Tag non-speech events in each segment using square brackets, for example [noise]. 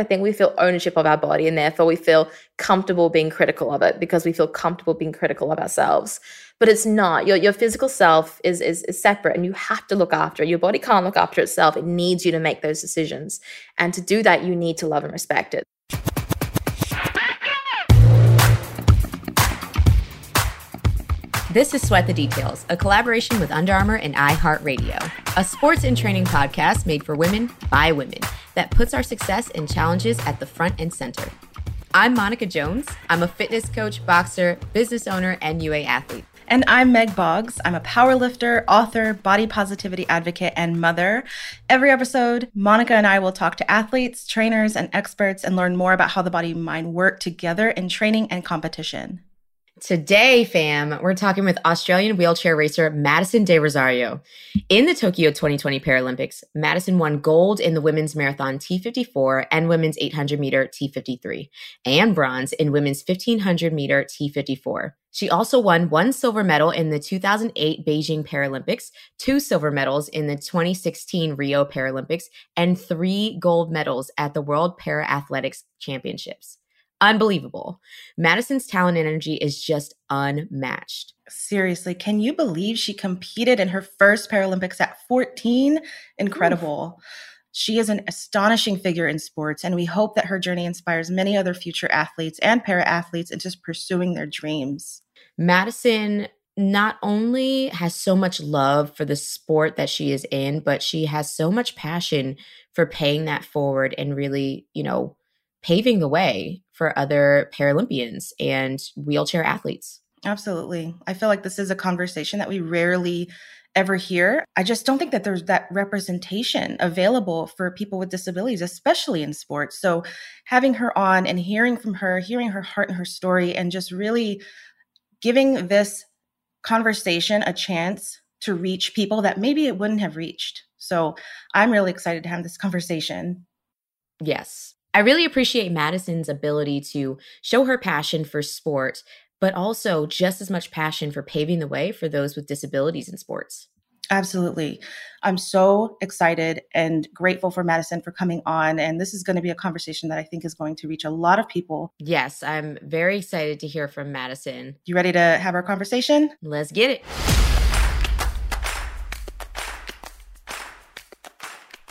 I think we feel ownership of our body and therefore we feel comfortable being critical of it because we feel comfortable being critical of ourselves. But it's not. Your, your physical self is, is, is separate and you have to look after it. Your body can't look after itself. It needs you to make those decisions. And to do that, you need to love and respect it. This is Sweat the Details, a collaboration with Under Armour and iHeartRadio, a sports and training podcast made for women by women that puts our success and challenges at the front and center. I'm Monica Jones. I'm a fitness coach, boxer, business owner, and UA athlete. And I'm Meg Boggs. I'm a powerlifter, author, body positivity advocate, and mother. Every episode, Monica and I will talk to athletes, trainers, and experts and learn more about how the body and mind work together in training and competition. Today, fam, we're talking with Australian wheelchair racer Madison De Rozario. In the Tokyo 2020 Paralympics, Madison won gold in the women's marathon T54 and women's 800 meter T53, and bronze in women's 1500 meter T54. She also won one silver medal in the 2008 Beijing Paralympics, two silver medals in the 2016 Rio Paralympics, and three gold medals at the World Para Athletics Championships unbelievable. Madison's talent and energy is just unmatched. Seriously, can you believe she competed in her first Paralympics at 14? Incredible. Oof. She is an astonishing figure in sports, and we hope that her journey inspires many other future athletes and para athletes into pursuing their dreams. Madison not only has so much love for the sport that she is in, but she has so much passion for paying that forward and really, you know, paving the way for other Paralympians and wheelchair athletes. Absolutely. I feel like this is a conversation that we rarely ever hear. I just don't think that there's that representation available for people with disabilities, especially in sports. So having her on and hearing from her, hearing her heart and her story, and just really giving this conversation a chance to reach people that maybe it wouldn't have reached. So I'm really excited to have this conversation. Yes. I really appreciate Madison's ability to show her passion for sport, but also just as much passion for paving the way for those with disabilities in sports. Absolutely. I'm so excited and grateful for Madison for coming on. And this is going to be a conversation that I think is going to reach a lot of people. Yes, I'm very excited to hear from Madison. You ready to have our conversation? Let's get it.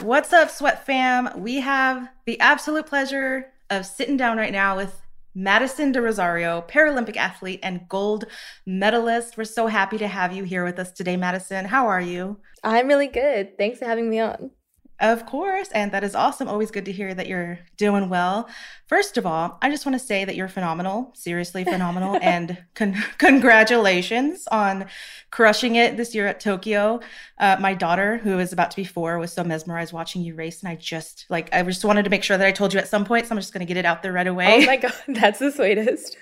What's up, Sweat Fam? We have the absolute pleasure of sitting down right now with Madison De Rozario, Paralympic athlete and gold medalist. We're so happy to have you here with us today, Madison. How are you? I'm really good. Thanks for having me on. Of course. And that is awesome. Always good to hear that you're doing well. First of all, I just want to say that you're phenomenal, seriously phenomenal. [laughs] and con- congratulations on crushing it this year at Tokyo. Uh, my daughter, who is about to be four, was so mesmerized watching you race. And I just, like, I just wanted to make sure that I told you at some point. So I'm just going to get it out there right away. Oh my God. [laughs] That's the sweetest.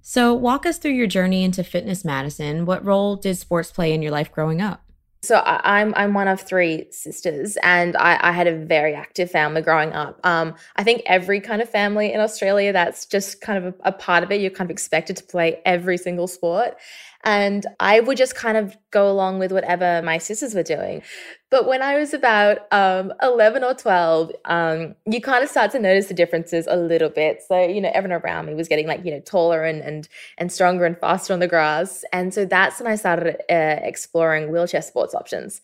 So, walk us through your journey into fitness, Madison. What role did sports play in your life growing up? So I, am I'm one of three sisters, and I, I, had a very active family growing up. Um, I think every kind of family in Australia, that's just kind of a, a part of it. You're kind of expected to play every single sport, and I would just kind of go along with whatever my sisters were doing. But when I was about um, 11 or 12, um, you kind of start to notice the differences a little bit. So, you know, everyone around me was getting like, you know, taller and, and, and stronger and faster on the grass. And so that's when I started uh, exploring wheelchair sports options.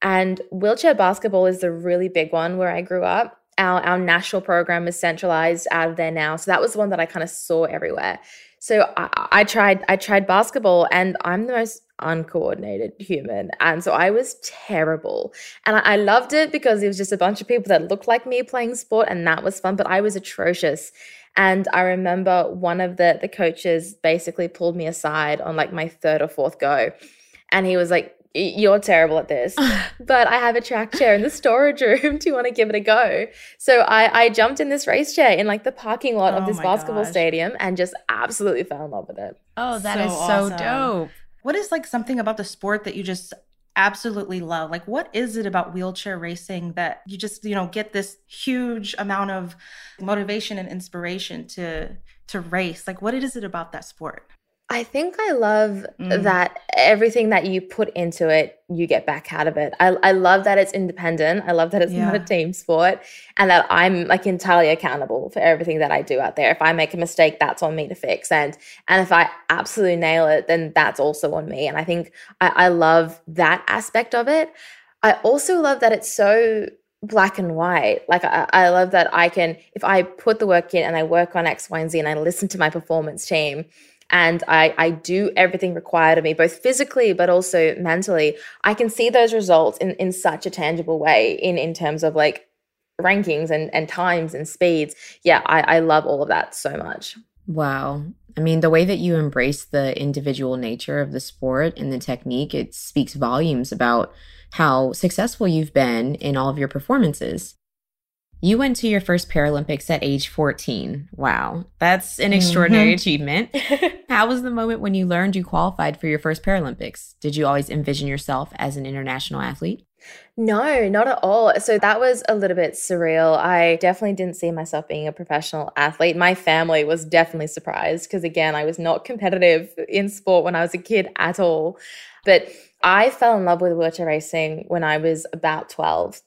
And wheelchair basketball is the really big one where I grew up. Our, our national program is centralized out of there now. So that was the one that I kind of saw everywhere. So I, I tried I tried basketball and I'm the most uncoordinated human. And so I was terrible. And I, I, loved it because it was just a bunch of people that looked like me playing sport and that was fun, but I was atrocious. And I remember one of the the coaches basically pulled me aside on like my third or fourth go. And he was like, you're terrible at this, [laughs] but I have a track chair in the storage room. [laughs] Do you want to give it a go? So I, I jumped in this race chair in like the parking lot oh of this basketball gosh. stadium and just absolutely fell in love with it. Oh, that so is so awesome. dope. What is like something about the sport that you just absolutely love? Like, what is it about wheelchair racing that you just, you know, get this huge amount of motivation and inspiration to to race? Like, what is it about that sport? I think I love mm. that everything that you put into it, you get back out of it. I, I love that it's independent. I love that it's yeah. not a team sport and that I'm like entirely accountable for everything that I do out there. If I make a mistake, that's on me to fix. And and if I absolutely nail it, then that's also on me. And I think I, I love that aspect of it. I also love that it's so black and white. Like I, I, love that I can, if I put the work in and I work on X, Y, and Z and I listen to my performance team and I, I do everything required of me, both physically but also mentally, I can see those results in, in such a tangible way in, in terms of like rankings and, and times and speeds. Yeah, I, I love all of that so much. Wow. I mean, the way that you embrace the individual nature of the sport and the technique, it speaks volumes about how successful you've been in all of your performances. You went to your first Paralympics at age 14. Wow, that's an extraordinary mm-hmm. achievement. [laughs] How was the moment when you learned you qualified for your first Paralympics? Did you always envision yourself as an international athlete? No, not at all. So that was a little bit surreal. I definitely didn't see myself being a professional athlete. My family was definitely surprised because, again, I was not competitive in sport when I was a kid at all. But I fell in love with wheelchair racing when I was about 12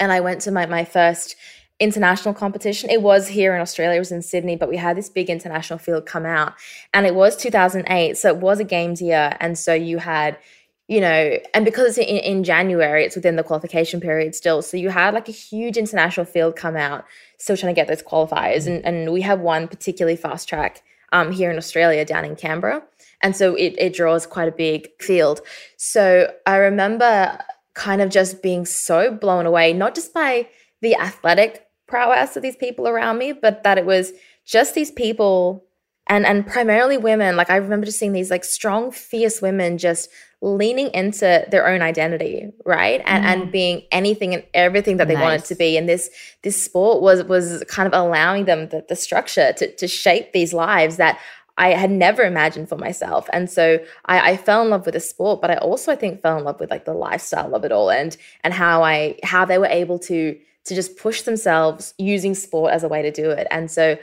and I went to my, my first international competition. It was here in Australia, it was in Sydney, but we had this big international field come out. And it was 2008. So it was a games year. And so you had, you know, and because it's in, in January, it's within the qualification period still. So you had like a huge international field come out, still trying to get those qualifiers. And, and we have one particularly fast track um, here in Australia down in Canberra. And so it, it draws quite a big field. So I remember kind of just being so blown away, not just by the athletic prowess of these people around me, but that it was just these people and and primarily women. Like I remember just seeing these like strong, fierce women just leaning into their own identity, right? And mm. and being anything and everything that they nice. wanted to be. And this this sport was was kind of allowing them the, the structure to to shape these lives that I had never imagined for myself. And so I, I, fell in love with the sport, but I also I think fell in love with like the lifestyle of it all and and how I how they were able to to just push themselves using sport as a way to do it. And so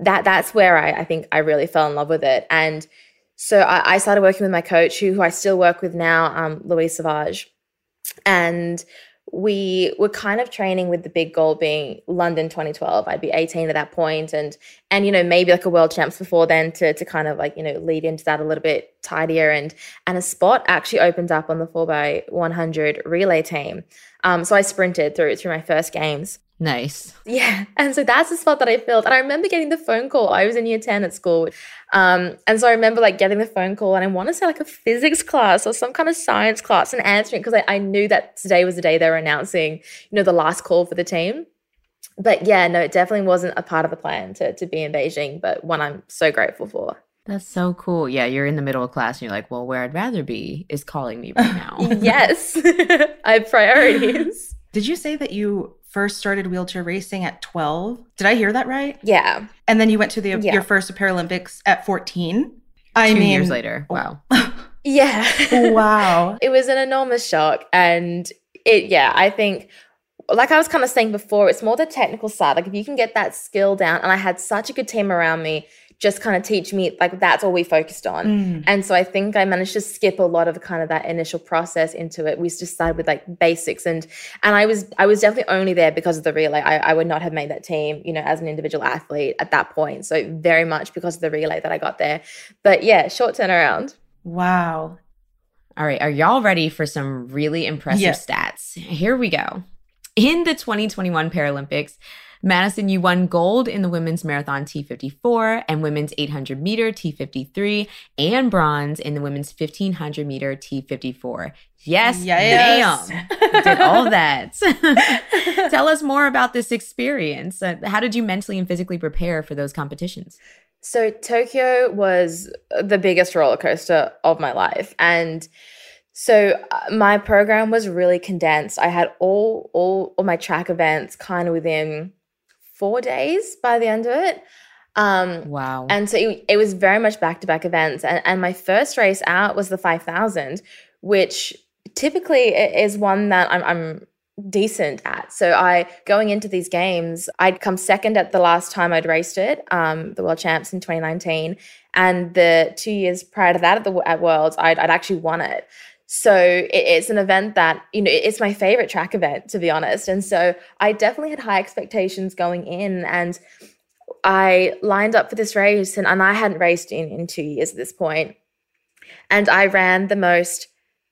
that that's where I, I think I really fell in love with it. And so I, I started working with my coach, who, who I still work with now, um, Louise Savage. And we were kind of training with the big goal being London 2012. I'd be 18 at that point and and you know maybe like a world champs before then to to kind of like you know lead into that a little bit tidier and and a spot actually opened up on the 4 by 100 relay team. Um so I sprinted through through my first games Nice. Yeah. And so that's the spot that I filled. And I remember getting the phone call. I was in year 10 at school. Um, and so I remember like getting the phone call and I want to say like a physics class or some kind of science class and answering because I, I knew that today was the day they were announcing, you know, the last call for the team. But yeah, no, it definitely wasn't a part of the plan to, to be in Beijing, but one I'm so grateful for. That's so cool. Yeah, you're in the middle of class and you're like, well, where I'd rather be is calling me right now. [laughs] yes, [laughs] I have priorities. [laughs] Did you say that you first started wheelchair racing at 12. Did I hear that right? Yeah. And then you went to the yeah. your first Paralympics at 14. I Two mean, years later. Wow. Oh. yeah. wow. It was an enormous shock. And it, yeah, I think, like I was kind of saying before, it's more the technical side. Like if you can get that skill down, and I had such a good team around me just kind of teach me like that's all we focused on. Mm. And so I think I managed to skip a lot of kind of that initial process into it. We just started with like basics and and I was I was definitely only there because of the relay. I, I would not have made that team, you know, as an individual athlete at that point. So very much because of the relay that I got there. But yeah, short turnaround. Wow. All right, are y'all ready for some really impressive yeah. stats? Here we go. In the 2021 Paralympics, Madison, you won gold in the women's marathon T54 and women's 800 meter T53 and bronze in the women's 1500 meter T54. Yes, yes. ma'am. did all that. [laughs] Tell us more about this experience. Uh, how did you mentally and physically prepare for those competitions? So, Tokyo was the biggest roller coaster of my life. And so uh, my program was really condensed. I had all all all my track events kind of within four days by the end of it. Um, wow. And so it, it was very much back to back events. And, and my first race out was the 5,000, which typically is one that I'm, I'm decent at. So I going into these games, I'd come second at the last time I'd raced it, um, the world champs in 2019, And the two years prior to that at the at Worlds, I'd, I'd actually won it. So it's an event that, you know, it's my favorite track event, to be honest. And so I definitely had high expectations going in. And I lined up for this race and, and I hadn't raced in, in two years at this point. And I ran the most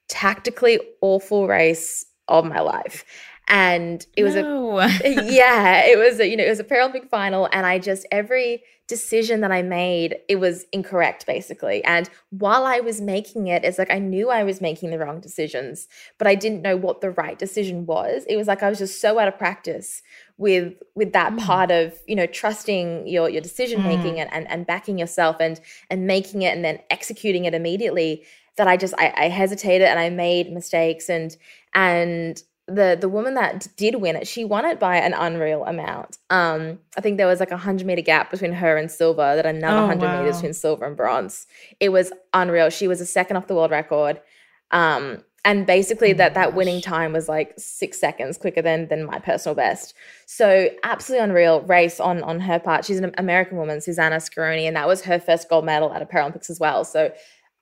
tactically awful race of my life and it was no. a [laughs] yeah it was a, you know it was a paralympic final and i just every decision that i made it was incorrect basically and while i was making it it's like i knew i was making the wrong decisions but i didn't know what the right decision was it was like i was just so out of practice with with that mm. part of you know trusting your your decision making mm. and, and and backing yourself and and making it and then executing it immediately that i just I, I hesitated and i made mistakes and and the the woman that did win it, she won it by an unreal amount. Um, I think there was like a hundred meter gap between her and silver, that another oh, hundred wow. meters between silver and bronze. It was unreal. She was a second off the world record. Um, and basically oh that that winning time was like six seconds quicker than than my personal best. So absolutely unreal race on on her part. She's an American woman, Susannah Scaroni, and that was her first gold medal at a Paralympics as well. So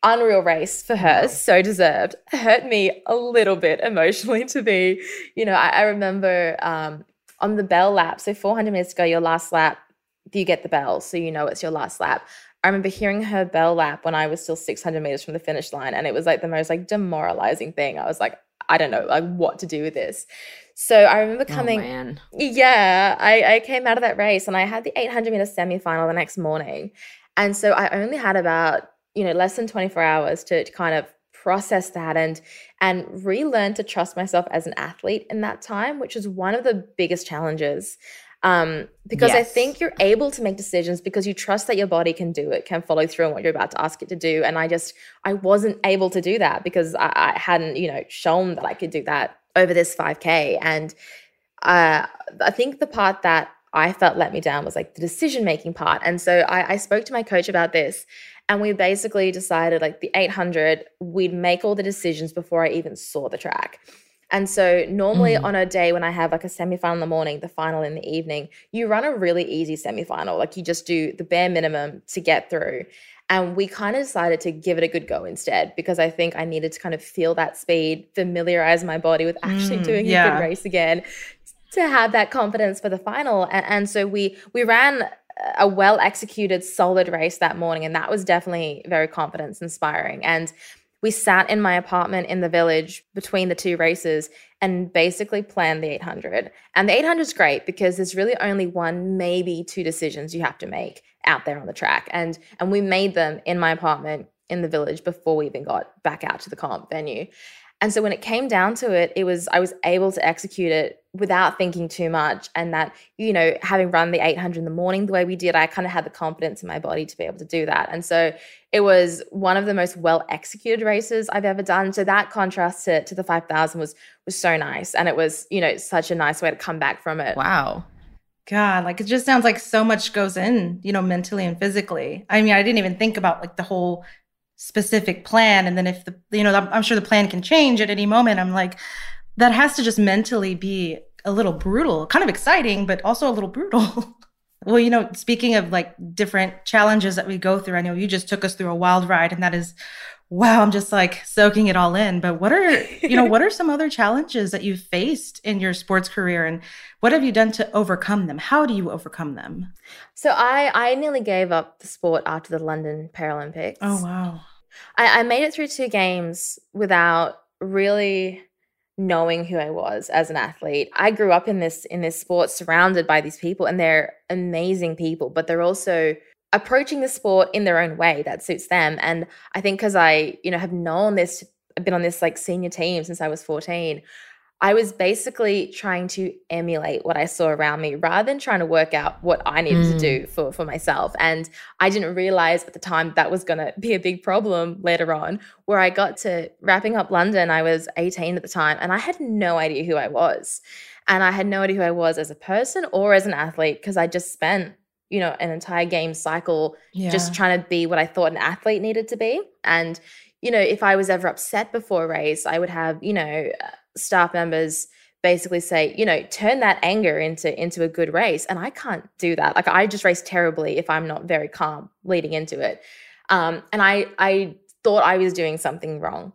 unreal race for her, so deserved. Hurt me a little bit emotionally to be, you know, I, I remember um, on the bell lap, so 400 minutes to go, your last lap, you get the bell, so you know it's your last lap. I remember hearing her bell lap when I was still 600 meters from the finish line, and it was like the most like demoralizing thing. I was like, I don't know, like what to do with this. So I remember oh, coming. Oh, yeah, I, I came out of that race and I had the 800 meter semi final the next morning. And so I only had about you know less than 24 hours to, to kind of process that and and relearn to trust myself as an athlete in that time which is one of the biggest challenges um, because yes. I think you're able to make decisions because you trust that your body can do it, can follow through on what you're about to ask it to do. And I just, I wasn't able to do that because I, I hadn't, you know, shown that I could do that over this 5K. And uh, I think the part that I felt let me down was like the decision making part. And so I, I spoke to my coach about this and we basically decided like the 800, we'd make all the decisions before I even saw the track. And so normally mm. on a day when I have like a semifinal in the morning, the final in the evening, you run a really easy semifinal. Like you just do the bare minimum to get through. And we kind of decided to give it a good go instead because I think I needed to kind of feel that speed, familiarize my body with actually mm, doing yeah. a good race again to have that confidence for the final. And, and so we we ran a well executed, solid race that morning. And that was definitely very confidence inspiring. And we sat in my apartment in the village between the two races and basically planned the 800. And the 800 is great because there's really only one, maybe two decisions you have to make out there on the track. And and we made them in my apartment in the village before we even got back out to the comp venue. And so when it came down to it, it was I was able to execute it without thinking too much. And that, you know, having run the 800 in the morning the way we did, I kind of had the confidence in my body to be able to do that. And so it was one of the most well executed races I've ever done. So that contrast to, to the 5000 was was so nice. And it was, you know, such a nice way to come back from it. Wow. God, like it just sounds like so much goes in, you know, mentally and physically. I mean, I didn't even think about like the whole specific plan. And then if the you know i'm sure the plan can change at any moment. I'm like that has to just mentally be a little brutal kind of exciting but also a little brutal. [laughs] Well you know speaking of like different challenges that we go through i know you just took us through a wild ride and that is wow i'm just like soaking it all in. But what are you know what are some other challenges that you've faced in your sports career and what have you done to overcome them? How do you overcome them? So i i nearly gave up the sport after the london paralympics. Oh wow I, I made it through two games without really knowing who I was as an athlete. I grew up in this in this sport surrounded by these people and they're amazing people, but they're also approaching the sport in their own way that suits them. And I think cuz I, you know, have known this I've been on this like senior team since I was 14. I was basically trying to emulate what I saw around me rather than trying to work out what I needed mm. to do mm. for, for myself. And I didn't realize at the time that was going to be a big problem later on, where I got to wrapping up London. I was 18 at the time and I had no idea who I was. And I had no idea who I was as a person or as an athlete because I just spent you know an entire game cycle yeah. just trying to be what I thought an athlete needed to be and you know if I was ever upset before a race I would have you know staff members basically say, you know, turn that anger into into a good race. And I can't do that. Like I just race terribly if I'm not very calm leading into it. Um, and I I thought I was doing something wrong.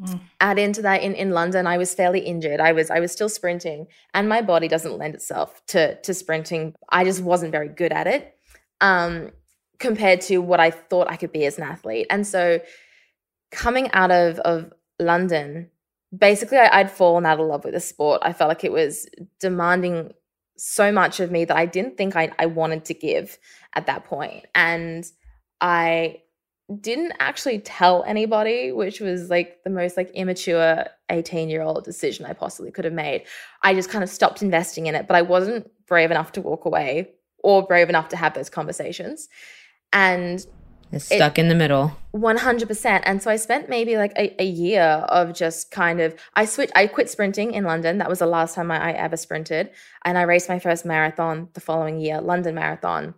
Mm. Add into that in, in London, I was fairly injured. I was I was still sprinting, and my body doesn't lend itself to to sprinting. I just wasn't very good at it, um, compared to what I thought I could be as an athlete. And so, coming out of of London, basically, I, I'd fallen out of love with the sport. I felt like it was demanding so much of me that I didn't think I, I wanted to give at that point. And I didn't actually tell anybody, which was like the most like immature 18 year old decision I possibly could have made. I just kind of stopped investing in it, but I wasn't brave enough to walk away or brave enough to have those conversations. And it's stuck it, in the middle. 100%. And so I spent maybe like a, a, year of just kind of, I switched, I quit sprinting in London. That was the last time I, I ever sprinted. And I raced my first marathon the following year, London Marathon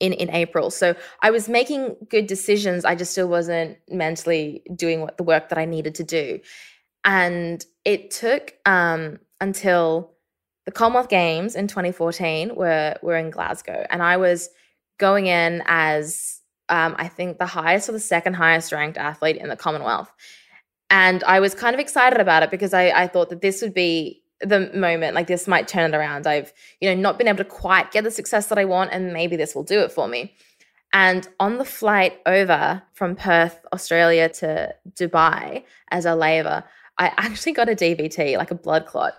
in in April. So I was making good decisions. I just still wasn't mentally doing what the work that I needed to do. And it took um, until the Commonwealth Games in 2014 were were in Glasgow, and I was going in as um, I think the highest or the second highest ranked athlete in the Commonwealth. And I was kind of excited about it because I, I thought that this would be the moment like this might turn it around. I've you know not been able to quite get the success that i want and maybe this will do it for me. And on the flight over from perth australia to dubai as a labour i actually got a dvt like a blood clot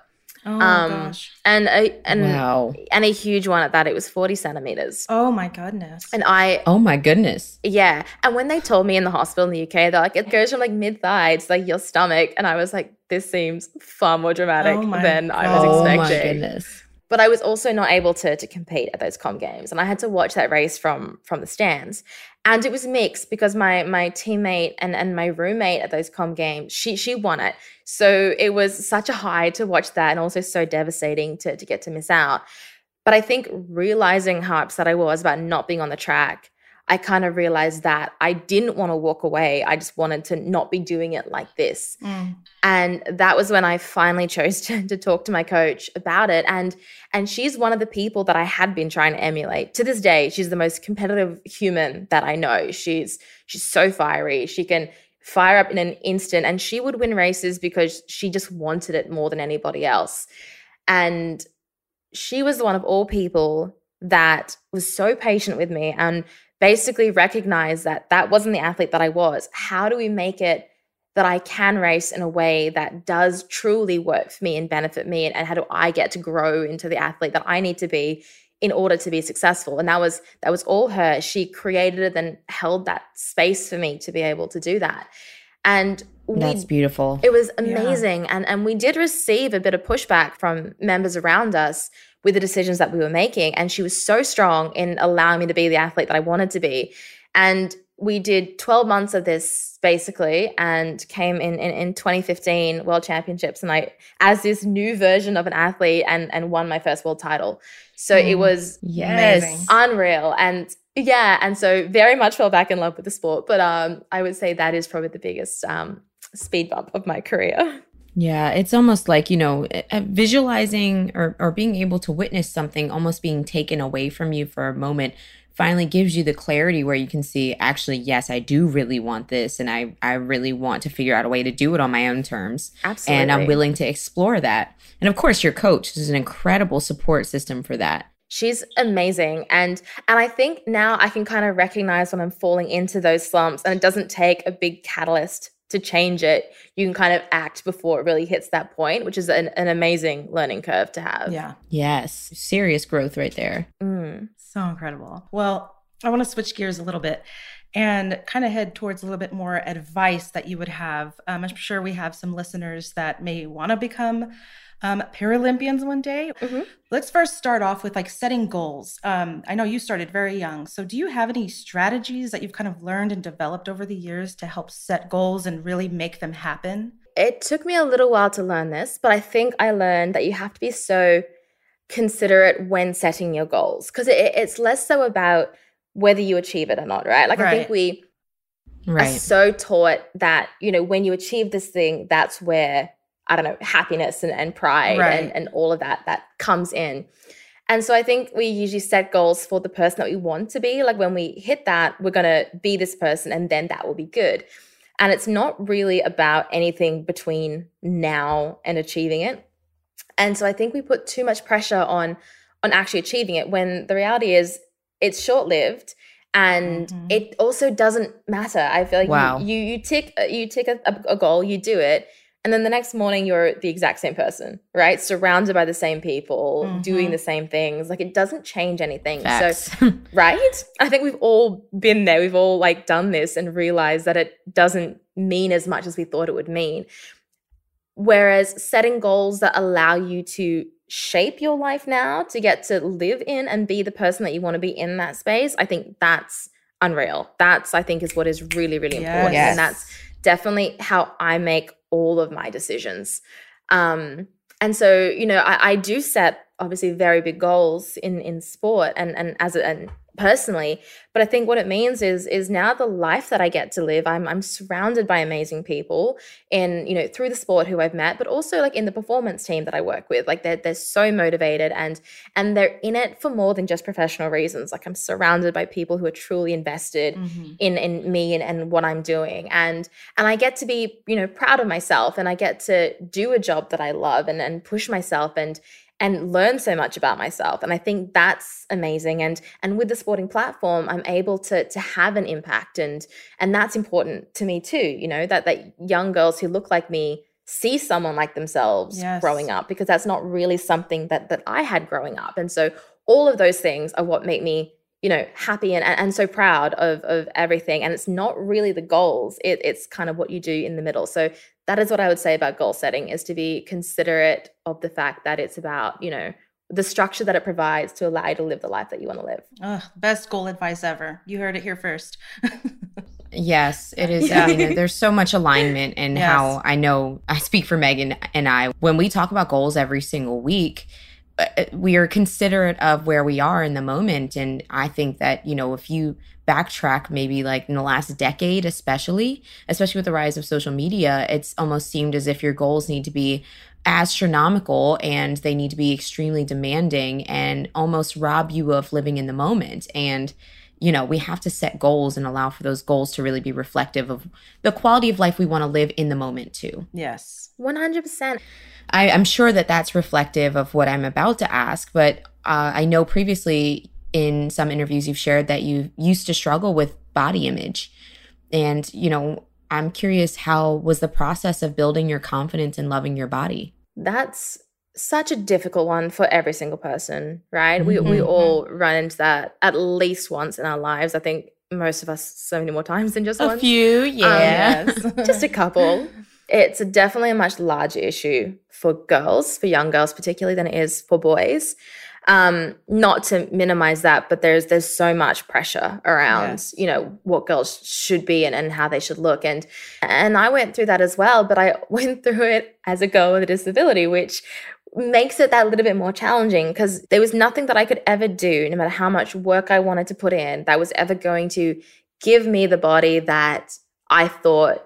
Oh um, gosh. And a and wow. and a huge one at that. It was 40 centimeters. Oh my goodness. And I Oh my goodness. Yeah. And when they told me in the hospital in the UK, they're like, it goes from like mid thigh to like your stomach. And I was like, this seems far more dramatic oh than I was expecting. Oh my goodness. But I was also not able to to compete at those com games, and I had to watch that race from from the stands. And it was mixed because my my teammate and and my roommate at those com games, she she won it. So it was such a high to watch that, and also so devastating to to get to miss out. But I think realizing how upset I was about not being on the track I kind of realized that I didn't want to walk away. I just wanted to not be doing it like this. Mm. And that was when I finally [laughs] chose to, to talk to my coach about it. And and she's one of the people that I had been trying to emulate. To this day, she's the most competitive human that I know. She's she's so fiery. She can fire up in an instant and she would win races because she just wanted it more than anybody else. And she was the one of all people that was so patient with me and basically recognize that that wasn't the athlete that I was. How do we make it that I can race in a way that does truly work for me and benefit me? And, and how do I get to grow into the athlete that I need to be in order to be successful? And that was that was all her. She created it and held that space for me to be able to do that. And we, that's beautiful. It was amazing. Yeah. And and we did receive a bit of pushback from members around us with the decisions that we were making. And she was so strong in allowing me to be the athlete that I wanted to be. And we did 12 months of this basically and came in, in, in 2015 world championships and i as this new version of an athlete and and won my first world title so mm, it was yes unreal and yeah and so very much fell back in love with the sport but um i would say that is probably the biggest um speed bump of my career [laughs] Yeah, it's almost like, you know, eh, eh, visualizing or, or being able to witness something almost being taken away from you for a moment finally gives you the clarity where you can see actually yes i do really want this and i i really want to figure out a way to do it on my own terms absolutely and i'm willing to explore that. And of course your coach is an incredible support system for that. She's amazing and and i think now i can kind of recognize when i'm falling into those slumps and it doesn't take a big catalyst to change it, you can kind of act before it really hits that point, which is an, an amazing learning curve to have. Yeah. Yes. Serious growth right there. Mm. So incredible. Well, I want to switch gears a little bit and kind of head towards a little bit more advice that you would have. Um, I'm sure we have some listeners that may want to become um, Paralympians one day. Mm-hmm. Let's first start off with like setting goals. Um, I know you started very young. So, do you have any strategies that you've kind of learned and developed over the years to help set goals and really make them happen? It took me a little while to learn this, but I think I learned that you have to be so considerate when setting your goals because it, it's less so about whether you achieve it or not, right? Like, right. I think we right. are so taught that, you know, when you achieve this thing, that's where I don't know, happiness and, and pride right. and, and all of that that comes in. And so I think we usually set goals for the person that we want to be. Like when we hit that, we're going to be this person and then that will be good. And it's not really about anything between now and achieving it. And so I think we put too much pressure on on actually achieving it when the reality is it's short-lived and mm-hmm. it also doesn't matter. I feel like wow. you, you, you tick you tick a, a goal, you do it, and then the next morning, you're the exact same person, right? Surrounded by the same people, mm-hmm. doing the same things. Like it doesn't change anything. Facts. So, [laughs] right? I think we've all been there. We've all like done this and realized that it doesn't mean as much as we thought it would mean. Whereas setting goals that allow you to shape your life now to get to live in and be the person that you want to be in that space, I think that's unreal. That's, I think, is what is really, really important. Yes. And that's definitely how I make all of my decisions. Um, and so, you know, I, I do set obviously very big goals in in sport and and as a, and personally but i think what it means is is now the life that i get to live i'm i'm surrounded by amazing people in you know through the sport who i've met but also like in the performance team that i work with. Like they're, they're so motivated and and they're in it for more than just professional reasons. Like i'm surrounded by people who are truly invested mm-hmm. in in me and, and what i'm doing. And and i get to be you know proud of myself and i get to do a job that i love and and push myself and and learn so much about myself. And i think that's amazing. And and with the sporting platform i'm able to to have an impact. And and that's important to me too you know that that young girls who look like me see someone like themselves yes. growing up because that's not really something that that i had growing up. And so all of those things are what make me you know happy and, and so proud of of everything. And it's not really the goals. It, it's kind of what you do in the middle. So that is what I would say about goal setting is to be considerate of the fact that it's about, you know, the structure that it provides to allow you to live the life that you want to live. Ugh, best goal advice ever. You heard it here first. [laughs] yes, it is. [laughs] I mean, there's so much alignment in yes. how I know I speak for Megan and I. When we talk about goals every single week, uh, uh, we are considerate of where we are in the moment. And I think that, you know, if you backtrack maybe like in the last decade, especially, especially with the rise of social media, it's almost seemed as if your goals need to be astronomical and they need to be extremely demanding and almost rob you of living in the moment. And, you know, we have to set goals and allow for those goals to really be reflective of the quality of life we want to live in the moment, too. Yes. 100%. I, am sure that that's reflective of what I'm about to ask, but uh, I know previously in some interviews you've shared that you used to struggle with body image. And, you know, I'm curious how was the process of building your confidence and loving your body? That's such a difficult one for every single person, right? Mm-hmm. We we mm-hmm. all run into that at least once in our lives. I think most of us so many more times than just a once. few, um, yeah, um, just a couple. It's definitely a much larger issue for girls, for young girls particularly, than it is for boys. Um, not to minimize that, but there's there's so much pressure around, yes. you know, what girls should be and, and how they should look. And and I went through that as well, but I [laughs] went through it as a girl with a disability, which makes it that little bit more challenging because there was nothing that I could ever do, no matter how much work I wanted to put in, that was ever going to give me the body that I thought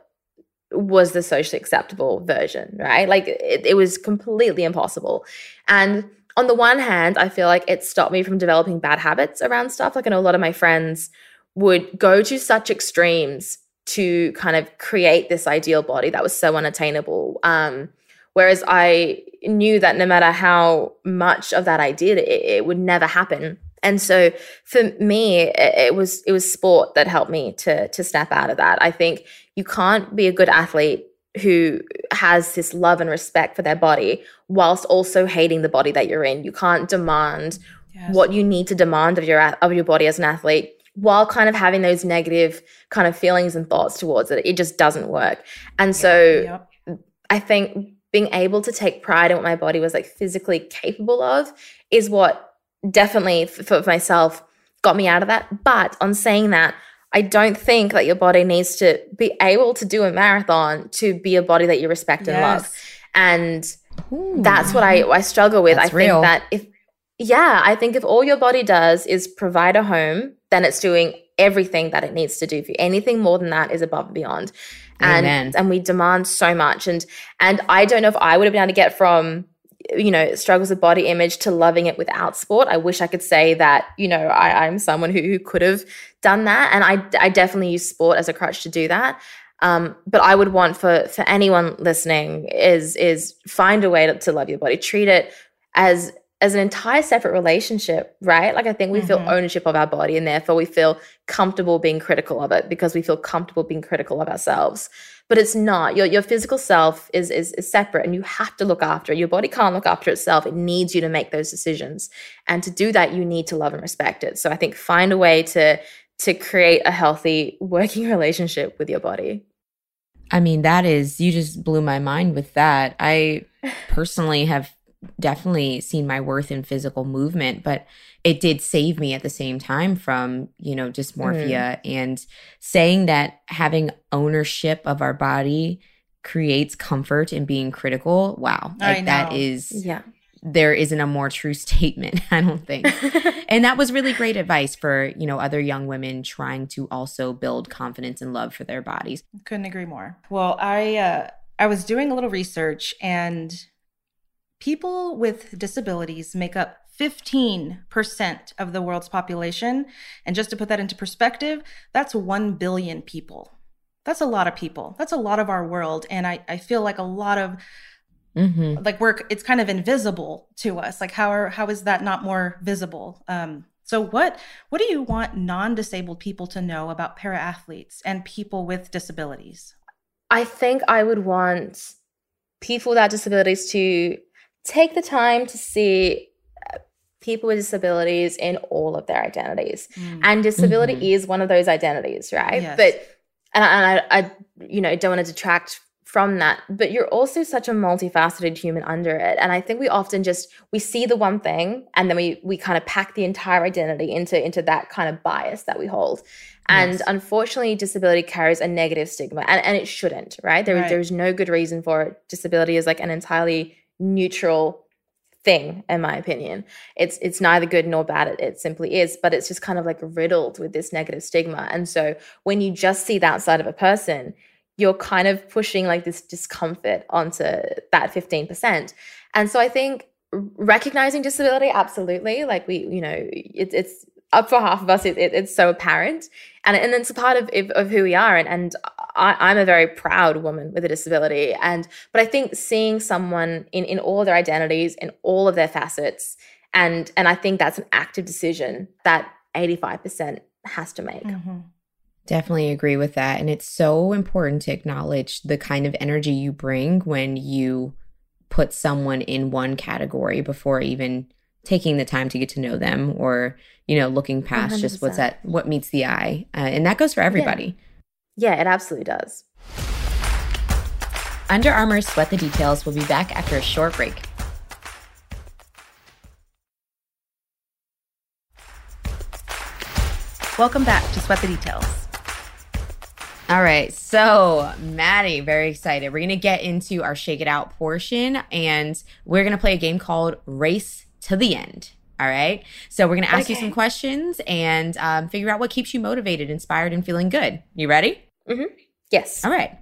was the socially acceptable version, right? Like it, it was completely impossible. And on the one hand, I feel like it stopped me from developing bad habits around stuff. Like I know a lot of my friends would go to such extremes to kind of create this ideal body that was so unattainable. Um, whereas I knew that no matter how much of that I did, it, it would never happen. And so for me, it, it was it was sport that helped me to to snap out of that. I think you can't be a good athlete who has this love and respect for their body whilst also hating the body that you're in. You can't demand yes. what you need to demand of your of your body as an athlete while kind of having those negative kind of feelings and thoughts towards it. It just doesn't work. And so yep. I think being able to take pride in what my body was like physically capable of is what definitely for myself got me out of that. But on saying that, I don't think that your body needs to be able to do a marathon to be a body that you respect and yes. love. And Ooh. that's what I, I struggle with. I think that if, yeah, I think if all your body does is provide a home, then it's doing everything that it needs to do for you. Anything more than that is above and beyond. And, and we demand so much. And, and I don't know if I would have been able to get from you know struggles with body image to loving it without sport i wish i could say that you know I, i'm someone who, who could have done that and I, I definitely use sport as a crutch to do that um, but i would want for for anyone listening is is find a way to, to love your body treat it as as an entire separate relationship, right? Like I think we mm-hmm. feel ownership of our body and therefore we feel comfortable being critical of it because we feel comfortable being critical of ourselves. But it's not. Your your physical self is, is is separate and you have to look after it. Your body can't look after itself. It needs you to make those decisions. And to do that, you need to love and respect it. So I think find a way to to create a healthy working [laughs] relationship with your body. I mean, that is you just blew my mind with that. I [laughs] personally have definitely seen my worth in physical movement, but it did save me at the same time from, you know, dysmorphia mm. and saying that having ownership of our body creates comfort in being critical. Wow. Like that is yeah. There isn't a more true [laughs] statement, I don't think. [laughs] and that was really great advice for, you know, other young women trying to also build confidence and love for their bodies. Couldn't agree more. Well, I uh I was doing a little research and people with disabilities make up 15% of the world's population. And just to put that into perspective, that's 1 billion people. That's a lot of people. That's a lot of our world. And I, I feel like a lot of mm-hmm. like work, it's kind of invisible to us. Like how are, how is that not more visible? Um, so what what do you want non-disabled people to know about para athletes and people with disabilities? I think I would want people without disabilities to take the time to see people with disabilities in all of their identities. Mm. And disability mm-hmm. is one of those identities, right? Yes. But and, I, I, you know, don't want to detract from that, but you're also such a multifaceted human under it. And I think we often just we see the one thing and then we we kind of pack the entire identity into into that kind of bias that we hold. And yes. unfortunately, disability carries a negative stigma, and, and it shouldn't, right? There, right. There's no good reason for it. Disability is like an entirely neutral thing in my opinion. It's it's neither good nor bad it, it simply is but it's just kind of like riddled with this negative stigma. And so when you just see that side of a person you're kind of pushing like this discomfort onto that 15% and so i think recognizing disability absolutely like we you know it, it's up for half of us it, it, it's so apparent. And, and it's a part of, of who we are and, and I, am a very proud woman with a disability and but i think seeing someone in, in all of their identities in all of their facets and and i think that's an active decision that 85% has to make mm-hmm. Definitely agree with that. And it's so important to acknowledge the kind of energy you bring when you put someone in one category before even taking the time to get to know them or you know looking past 100%. just what's at what meets the eye uh, and that goes for everybody yeah. Yeah it absolutely does under armour sweat the details will be back after a short break welcome back to sweat the details all right. So, Maddie, very excited. We're going to get into our shake it out portion and we're going to play a game called Race to the end. All right. So we're going to ask okay. you some questions and um, figure out what keeps you motivated, inspired, and feeling good. You ready? Mm-hmm. Yes. All right.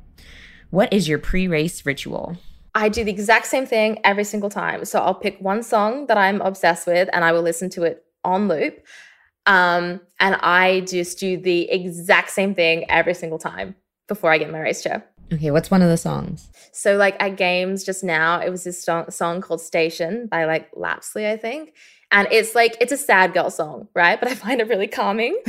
What is your pre race ritual? I do the exact same thing every single time. So I'll pick one song that I'm obsessed with and I will listen to it on loop. Um, and I just do the exact same thing every single time before I get my race chair. Okay, what's one of the songs? So, like at games just now, it was this song, song called Station by like Lapsley, I think. And it's like, it's a sad girl song, right? But I find it really calming.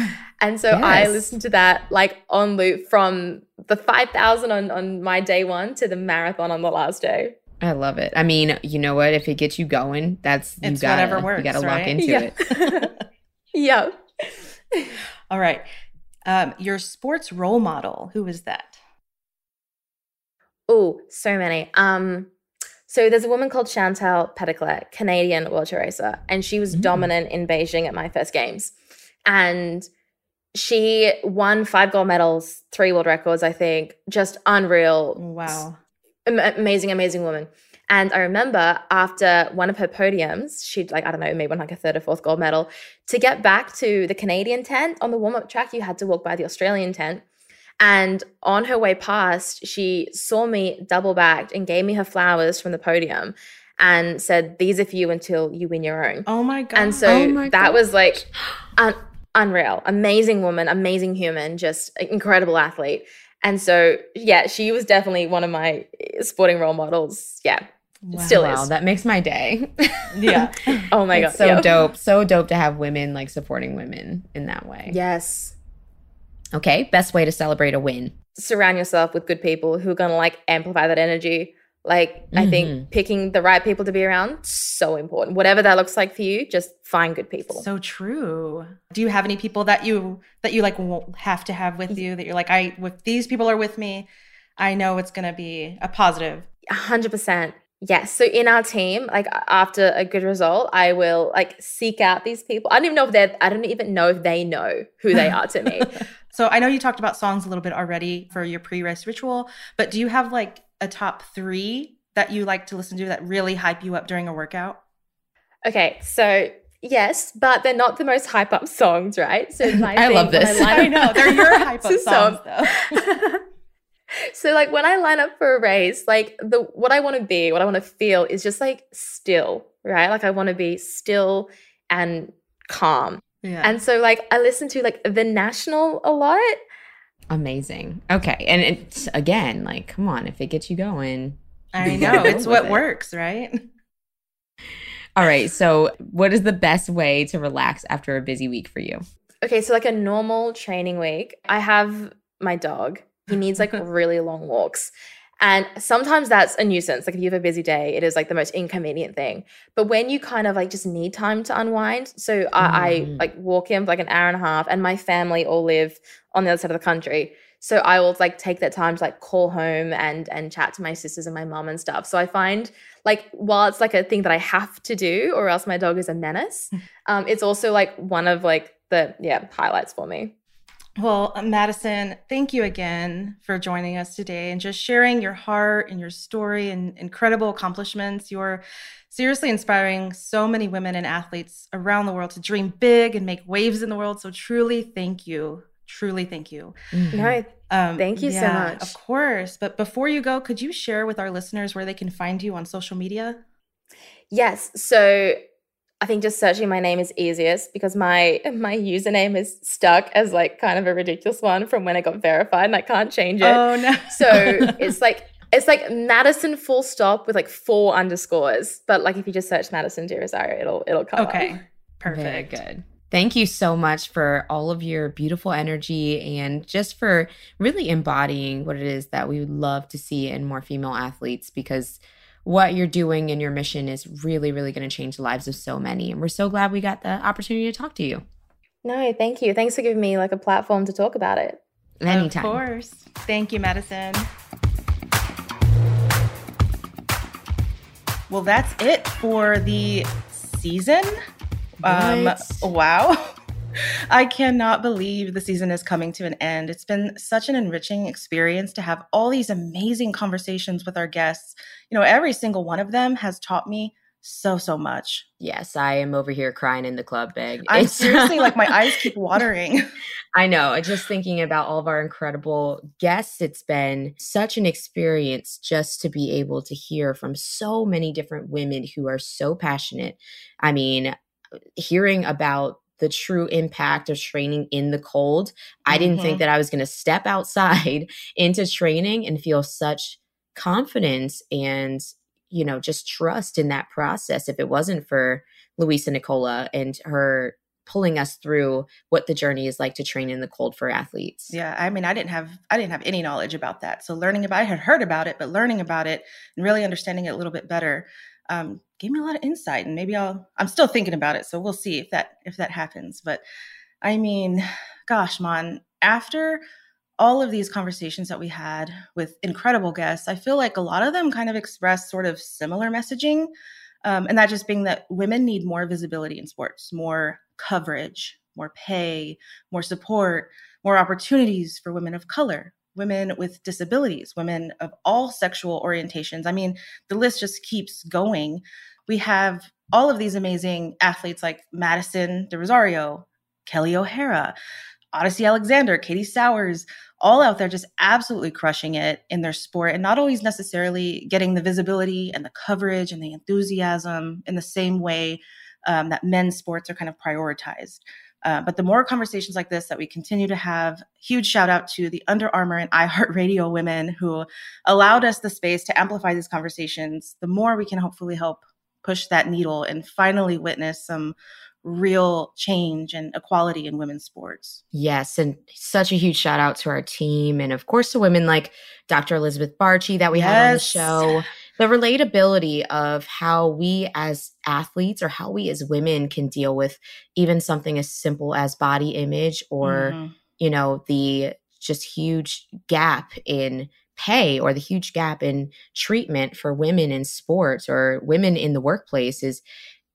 And so yes. I listen to that like on loop from the 5,000 on, on my day one to the marathon on the last day. I love it. I mean, you know what? If it gets you going, that's you it's gotta, whatever works. You gotta right? lock into yeah. it. [laughs] yeah. All right. Um, your sports role model, who is that? Oh, so many. Um, so there's a woman called Chantal Petitclerc, Canadian wheelchair racer, and she was mm. dominant in Beijing at my first games. And she won five gold medals, three world records, I think. Just unreal. Wow. amazing, amazing woman. And I remember after one of her podiums, she'd like, I don't know, maybe won like a third or fourth gold medal. To get back to the Canadian tent on the warm up track, you had to walk by the Australian tent. And on her way past, she saw me double backed and gave me her flowers from the podium. and said, These are for you until you win your own. Oh my God. And so Oh that God. was like un- unreal. Amazing woman, amazing human, just incredible athlete. And so, yeah, she was definitely one of my eh, sporting role models. Yeah. Still wow, is. that makes my day. [laughs] Yeah. Oh my It's God. so yeah. dope. So dope to have women like supporting women in that way. Yes. Okay, best way to celebrate a win. Surround yourself with good people who are going to like amplify that energy. Like, I Mhm. think picking the right people to be around, so important. Whatever that looks like for you, just find good people. So true. Do you have any people that you that you like won't have to have with you that you're like I if these people are with me, I know it's going to be a positive. A hundred percent. Yes. So in our team, like after a good result, I will like seek out these people. I don't even know if they're I don't even know if they know who they are to me. [laughs] So I know you talked about songs a little bit already for your pre-race ritual, but do you have like a top 3 that you like to listen to that really hype you up during a workout? Okay, so yes, but they're not the most hype up songs, right? So [laughs] my I love this. line [laughs] I know, they're your hype up songs though. So like when I line up for a race, like the what I want to be, what I want to feel is just like still, right? Like I want to be still and calm. Yeah. And so like I listen to like the national a lot. Amazing. Okay. And it's again, like, come on, if it gets you going. I know, it's what it. works, right? All right. So, what is the best way to relax after a busy week for you? Okay, so like a normal training week, I have my dog. He needs like [laughs] really long walks. And sometimes that's a nuisance. Like if you have a busy day, it is like the most inconvenient thing. But when you kind of like just need time to unwind, so I, I Mhm. like walk in for like an hour and a half, and my family all live on the other side of the country. So I will like take that time to like call home and and chat to my sisters and my mom and stuff. So I find like while it's like a thing that I have to do, or else my dog is a menace, um, it's also like one of like the yeah highlights for me. Well, uh, Madison, thank you again for joining us today and just sharing your heart and your story and incredible accomplishments. You're seriously inspiring so many women and athletes around the world to dream big and make waves in the world. So, truly, thank you. Truly, thank you. Mhm. No, Um, Thank you so much. Of course. But before you go, could you share with our listeners where they can find you on social media? Yes. So I think just searching my name is easiest because my [laughs] my username is stuck as like kind of a ridiculous one from when I got verified and I can't change it. Oh, no. so it's like it's like Madison full stop with like four underscores. But like if you just search Madison De Rozario, it'll it'll come up. okay. Perfect. Very good. Thank you so much for all of your beautiful energy and just for really embodying what it is that we would love to see in more female athletes because what you're doing and your mission is really, really going to change the lives of so many. And we're so glad we got the opportunity to talk to you. No, thank you. Thanks for giving me like a platform to talk about it. Anytime. Of course. Thank you, Madison. Well, that's it for the season. Um, wow. [laughs] I cannot believe the season is coming to an end. It's been such an enriching experience to have all these amazing conversations with our guests. You know, every single one of them has taught me so, so much. Yes, I am over here crying in the club bag. I'm It's- seriously like my eyes [laughs] keep watering. [laughs] I know. Just thinking about all of our incredible guests, it's been such an experience just to be able to hear from so many different women who are so passionate. I mean, hearing about the true impact of training in the cold, I didn't think that I was going to step [laughs] outside into training and feel such confidence and, you know, just trust in that process if it wasn't for Luisa Nicola and her pulling us through what the journey is like to train in the cold for athletes. Yeah, I mean, I didn't have I didn't have any knowledge about that. So learning about I had heard about it, but learning about it and really understanding it a little bit better um, gave me a lot of insight. And maybe I'll I'm still thinking about it, so we'll see if that if that happens. But I mean, gosh, man, after all of these conversations that we had with incredible guests, I feel like a lot of them kind of express sort of similar messaging. Um, and that just being that women need more visibility in sports, more coverage, more pay, more support, more opportunities for women of color, women with disabilities, women of all sexual orientations. I mean, the list just keeps going. We have all of these amazing athletes like Madison De Rozario, Kelly O'Hara, Odicci Alexander, Katie Sowers, all out there just absolutely crushing it in their sport and not always necessarily getting the visibility and the coverage and the enthusiasm in the same way um, that men's sports are kind of prioritized. Uh, but the more conversations like this that we continue to have, huge shout out to the Under Armour and iHeartRadio women who allowed us the space to amplify these conversations, the more we can hopefully help push that needle and finally witness some real change and equality in women's sports. Yes, and such a huge shout out to our team and of course to women like Dr. Elizabeth Barchi that we yes. had on the show. The relatability of how we as athletes or how we as women can deal with even something as simple as body image or mm-hmm. you know the just huge gap in pay or the huge gap in treatment for women in sports or women in the workplace is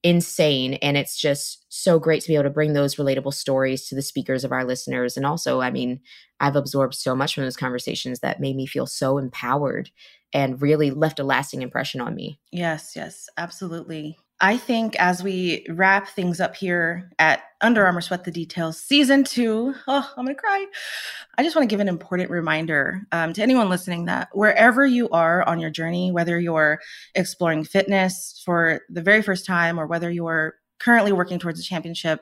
insane and it's just so great to be able to bring those relatable stories to the speakers of our listeners and also i mean i've absorbed so much from those conversations that made me feel so empowered and really left a lasting impression on me. Yes yes absolutely I think as we wrap things up here at Under Armour Sweat the Details season two, oh, I'm gonna cry. I just want to give an important reminder um, to anyone listening that wherever you are on your journey, whether you're exploring fitness for the very first time or whether you're currently working towards a championship,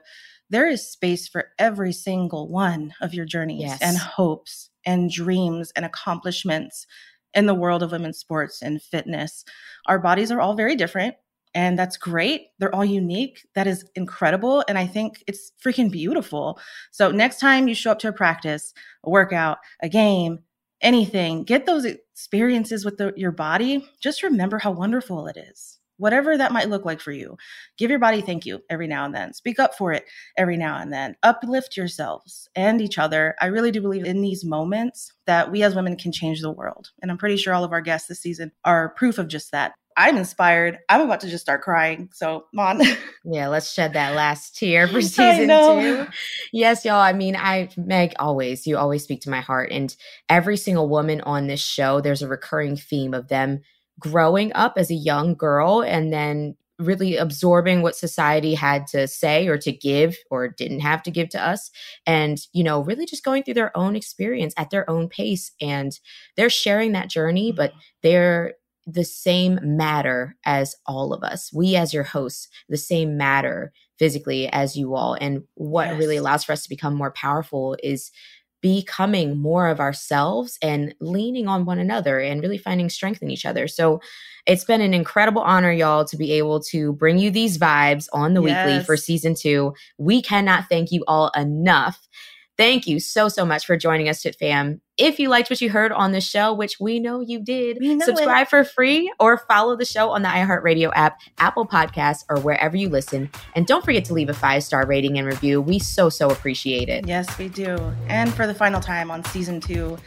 there is space for every single one of your journeys yes. and hopes and dreams and accomplishments in the world of women's sports and fitness. Our bodies are all very different and that's great. They're all unique. That is incredible. And I think it's freaking beautiful. So, next time you show up to a practice, a workout, a game, anything, get those experiences with the, your body. Just remember how wonderful it is. Whatever that might look like for you, give your body thank you every now and then. Speak up for it every now and then. Uplift yourselves and each other. I really do believe in these moments that we as women can change the world. And I'm pretty sure all of our guests this season are proof of just that. I'm inspired. I'm about to just start crying. So, Mon. [laughs] yeah, let's shed that last tear for season two. Yes, y'all. I mean, I, Meg, always, you always speak to my heart. And every single woman on this show, there's a recurring theme of them growing up as a young girl and then really absorbing what society had to say or to give or didn't have to give to us and you know really just going through their own experience at their own pace and they're sharing that journey but mm-hmm. they're the same matter as all of us. We, as your hosts, the same matter physically as you all. And what yes. really allows for us to become more powerful is becoming more of ourselves and leaning on one another and really finding strength in each other. So it's been an incredible honor, y'all, to be able to bring you these vibes on the yes. weekly for season two. We cannot thank you all enough. Thank you so, so much for joining us, Chit Fam. If you liked what you heard on the show, which we know you did, know subscribe it. for free or follow the show on the iHeartRadio app, Apple Podcasts, or wherever you listen. And don't forget to leave a five star rating and review. We so, so appreciate it. Yes, we do. And for the final time on season two,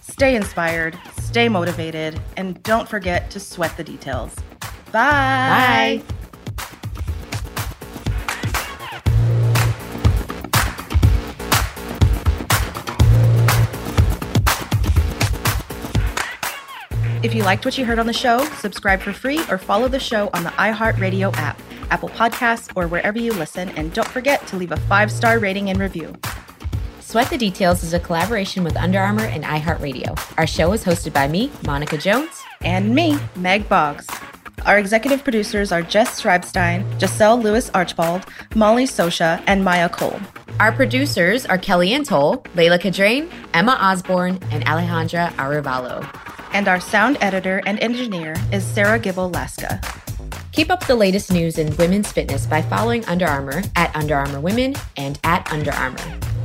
stay inspired, stay motivated, and don't forget to sweat the details. Bye. Bye. If you liked what you heard on the show, subscribe for free or follow the show on the iHeartRadio app, Apple Podcasts, or wherever you listen. And don't forget to leave a five star rating and review. Sweat the Details is a collaboration with Under Armour and iHeartRadio. Our show is hosted by me, Monica Jones, and me, Meg Boggs. Our executive producers are Jess Schreibstein, Giselle Lewis Archibald, Molly Sosha, and Maya Cole. Our producers are Kelly Toll, Layla Cadrain, Emma Osborne, and Alejandra Arevalo and our sound editor and engineer is Sarah Gibble Laska. Keep up the latest news in women's fitness by following Under Armour at Under Armour Women and at Under Armour.